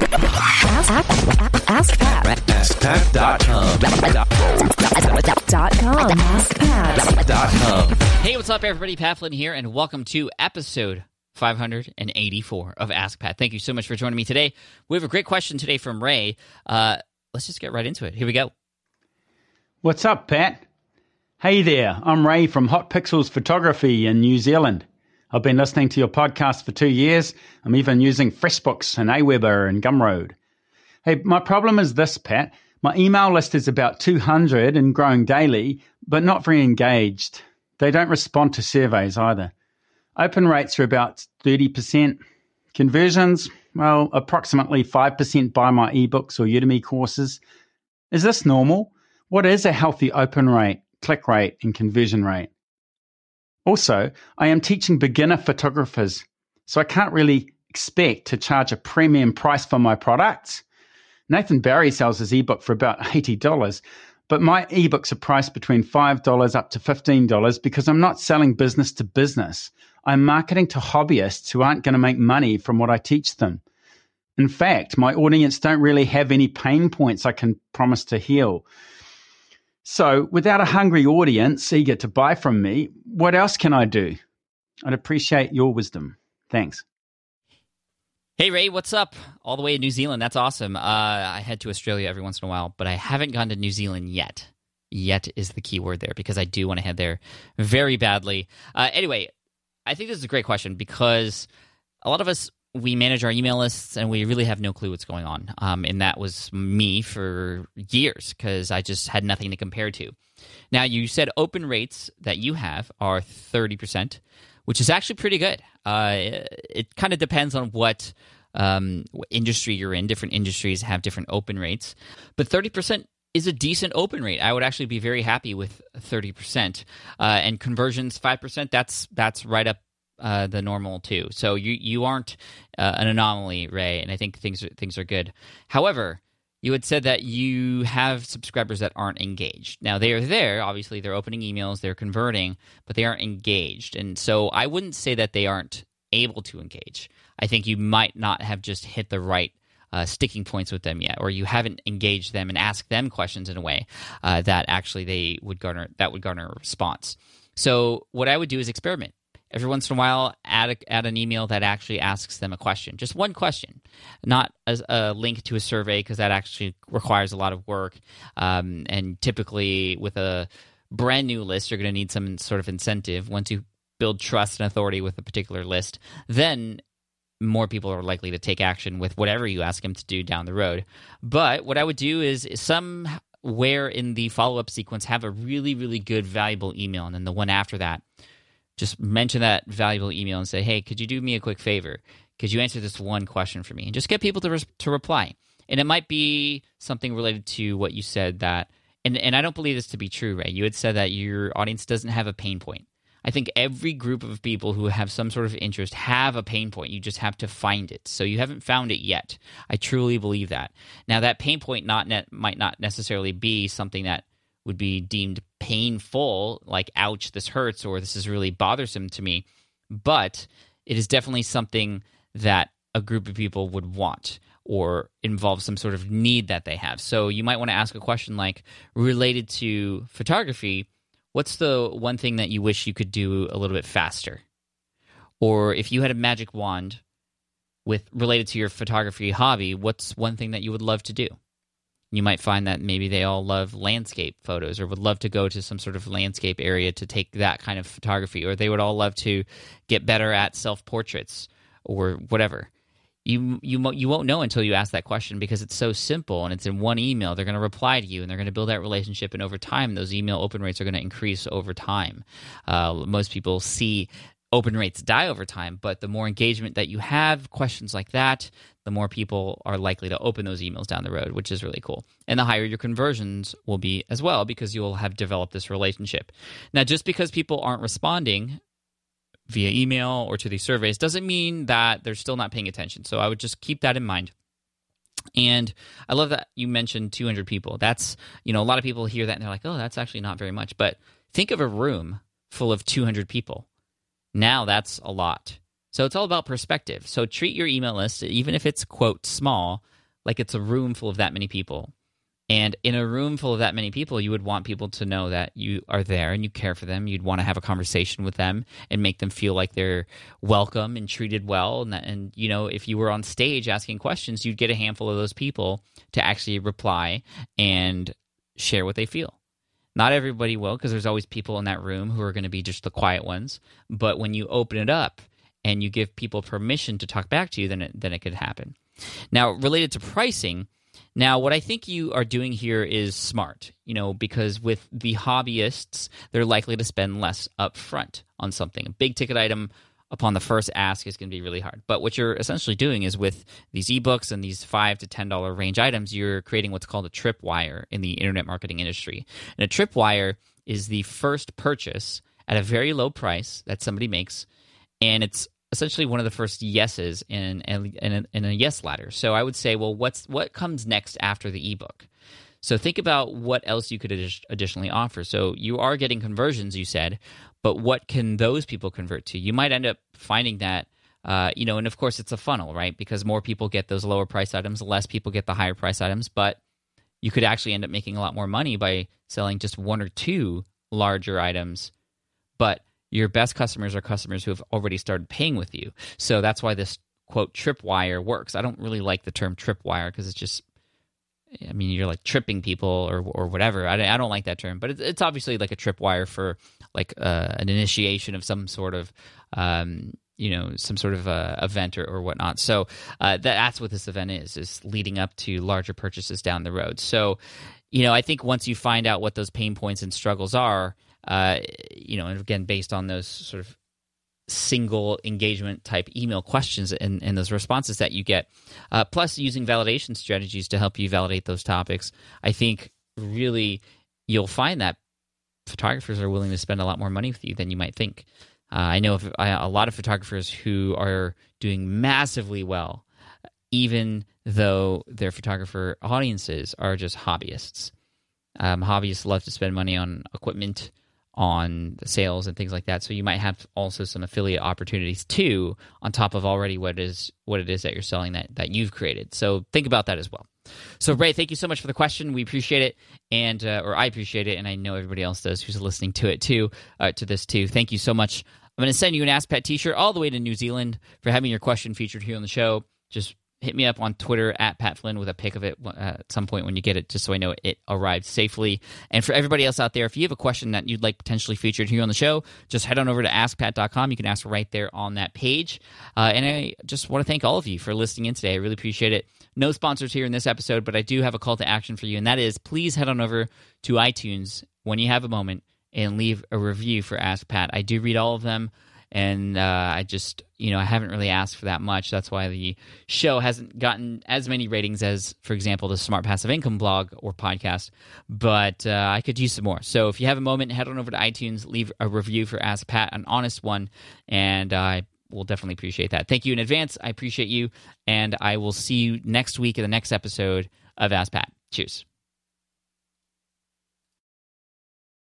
Ask, ask, ask Pat. AskPat.com. Dot com. AskPat. Hey, what's up, everybody? Pat Flynn here, and welcome to episode 584 of Ask Pat. Thank you so much for joining me today. We have a great question today from Ray. Uh, let's just get right into it. Here we go. What's up, Pat? Hey there, I'm Ray from Hot Pixels Photography in New Zealand. I've been listening to your podcast for two years. I'm even using FreshBooks and Aweber and Gumroad. Hey, my problem is this, Pat. My email list is about 200 and growing daily, but not very engaged. They don't respond to surveys either. Open rates are about 30%. Conversions, well, approximately 5% buy my ebooks or Udemy courses. Is this normal? What is a healthy open rate, click rate, and conversion rate? Also, I am teaching beginner photographers, so I can't really expect to charge a premium price for my products. Nathan Barry sells his ebook for about $80, but my ebooks are priced between $5 up to $15 because I'm not selling business to business. I'm marketing to hobbyists who aren't going to make money from what I teach them. In fact, my audience don't really have any pain points I can promise to heal. So, without a hungry audience eager to buy from me, what else can I do? I'd appreciate your wisdom. Thanks. Hey, Ray, what's up? All the way in New Zealand. That's awesome. Uh, I head to Australia every once in a while, but I haven't gone to New Zealand yet. Yet is the key word there because I do want to head there very badly. Uh, anyway, I think this is a great question because a lot of us we manage our email lists and we really have no clue what's going on. Um, and that was me for years because I just had nothing to compare to. Now, you said open rates that you have are 30%, which is actually pretty good. Uh, it, kind of depends on what, um, industry you're in. Different industries have different open rates, but 30% is a decent open rate. I would actually be very happy with 30%. Uh, and conversions 5%, that's that's right up uh, the normal too. So you you aren't uh, an anomaly, Ray, and I think things are, things are good. However, you had said that you have subscribers that aren't engaged. Now they are there. Obviously, they're opening emails, they're converting, but they aren't engaged. And so I wouldn't say that they aren't able to engage. I think you might not have just hit the right uh, sticking points with them yet, or you haven't engaged them and asked them questions in a way uh, that actually they would garner that would garner a response. So what I would do is experiment every once in a while add, a, add an email that actually asks them a question. Just one question not a, a link to a survey because that actually requires a lot of work. Um, and typically with a brand new list you're going to need some sort of incentive. Once you build trust and authority with a particular list then more people are likely to take action with whatever you ask them to do down the road. But what i would do is somewhere in the follow-up sequence have a really really good valuable email and then the one after that just mention that valuable email and say, "Hey, could you do me a quick favor? Could you answer this one question for me?" And just get people to to reply. And it might be something related to what you said that, and and I don't believe this to be true, Ray. You had said that your audience doesn't have a pain point. I think every group of people who have some sort of interest have a pain point. You just have to find it. So you haven't found it yet. I truly believe that. Now that pain point not net, might not necessarily be something that would be deemed painful, like, ouch, this hurts, or this is really bothersome to me. But it is definitely something that a group of people would want or involve some sort of need that they have. So you might want to ask a question like, related to photography, what's the one thing that you wish you could do a little bit faster? Or if you had a magic wand with related to your photography hobby, what's one thing that you would love to do? You might find that maybe they all love landscape photos or would love to go to some sort of landscape area to take that kind of photography or they would all love to get better at self portraits or whatever. You you you won't know until you ask that question because it's so simple and it's in one email. They're going to reply to you and they're going to build that relationship and over time those email open rates are going to increase over time. Uh, most people see open rates die over time but the more engagement that you have questions like that the more people are likely to open those emails down the road which is really cool and the higher your conversions will be as well because you'll have developed this relationship now just because people aren't responding via email or to these surveys doesn't mean that they're still not paying attention so i would just keep that in mind and I love that you mentioned 200 people. That's, you know, a lot of people hear that and they're like, oh, that's actually not very much. But think of a room full of 200 people now that's a lot. So it's all about perspective. So treat your email list, even if it's quote small, like it's a room full of that many people. And in a room full of that many people, you would want people to know that you are there and you care for them. You'd want to have a conversation with them and make them feel like they're welcome and treated well. And, that, and you know, if you were on stage asking questions, you'd get a handful of those people to actually reply and share what they feel. Not everybody will, because there's always people in that room who are going to be just the quiet ones. But when you open it up and you give people permission to talk back to you, then it, then it could happen. Now, related to pricing now, what I think you are doing here is smart, you know, because with the hobbyists, they're likely to spend less upfront on something. A big ticket item upon the first ask is going to be really hard. But what you're essentially doing is with these ebooks and these five to ten dollar range items, you're creating what's called a tripwire in the internet marketing industry. And a tripwire is the first purchase at a very low price that somebody makes, and it's essentially one of the first yeses in, in, in, a, in a yes ladder. So I would say, well, what's what comes next after the ebook? So think about what else you could additionally offer. So you are getting conversions, you said, but what can those people convert to? You might end up finding that, uh, you know, and of course it's a funnel, right? Because more people get those lower price items, less people get the higher price items, but you could actually end up making a lot more money by selling just one or two larger items. But your best customers are customers who have already started paying with you. So that's why this quote tripwire works. I don't really like the term tripwire because it's just I mean, you're like tripping people or or whatever. I, I don't like that term, but it's, it's obviously like a tripwire for like uh, an initiation of some sort of, um, you know, some sort of uh, event or, or whatnot. So uh, that, that's what this event is: is leading up to larger purchases down the road. So, you know, I think once you find out what those pain points and struggles are, uh, you know, and again, based on those sort of single engagement type email questions and, and those responses that you get, uh, plus using validation strategies to help you validate those topics, I think really you'll find that photographers are willing to spend a lot more money with you than you might think. Uh, I know of a lot of photographers who are doing massively well, even though their photographer audiences are just hobbyists. Um, hobbyists love to spend money on equipment on sales and things like that. So you might have also some affiliate opportunities too, on top of already what is what it is that you're selling that that you've created. So think about that as well. So Ray, thank you so much for the question. We appreciate it, and uh, or I appreciate it, and I know everybody else does who's listening to it too, uh, to this too. Thank you so much. I'm going to send you an Ask Pat T-shirt all the way to New Zealand for having your question featured here on the show. Just hit me up on Twitter at Pat Flynn with a pic of it uh, at some point when you get it, just so I know it arrived safely. And for everybody else out there, if you have a question that you'd like potentially featured here on the show, just head on over to askpat.com. You can ask right there on that page. Uh, and I just want to thank all of you for listening in today. I really appreciate it. No sponsors here in this episode, but I do have a call to action for you, and that is please head on over to iTunes when you have a moment and leave a review for Ask Pat. I do read all of them and uh, I just you know I haven't really asked for that much. That's why the show hasn't gotten as many ratings as, for example, the Smart Passive Income blog or podcast. But uh, I could use some more. So if you have a moment, head on over to iTunes, leave a review for Ask Pat, an honest one, and I will definitely appreciate that. Thank you in advance. I appreciate you, and I will see you next week in the next episode of Ask Pat. Cheers.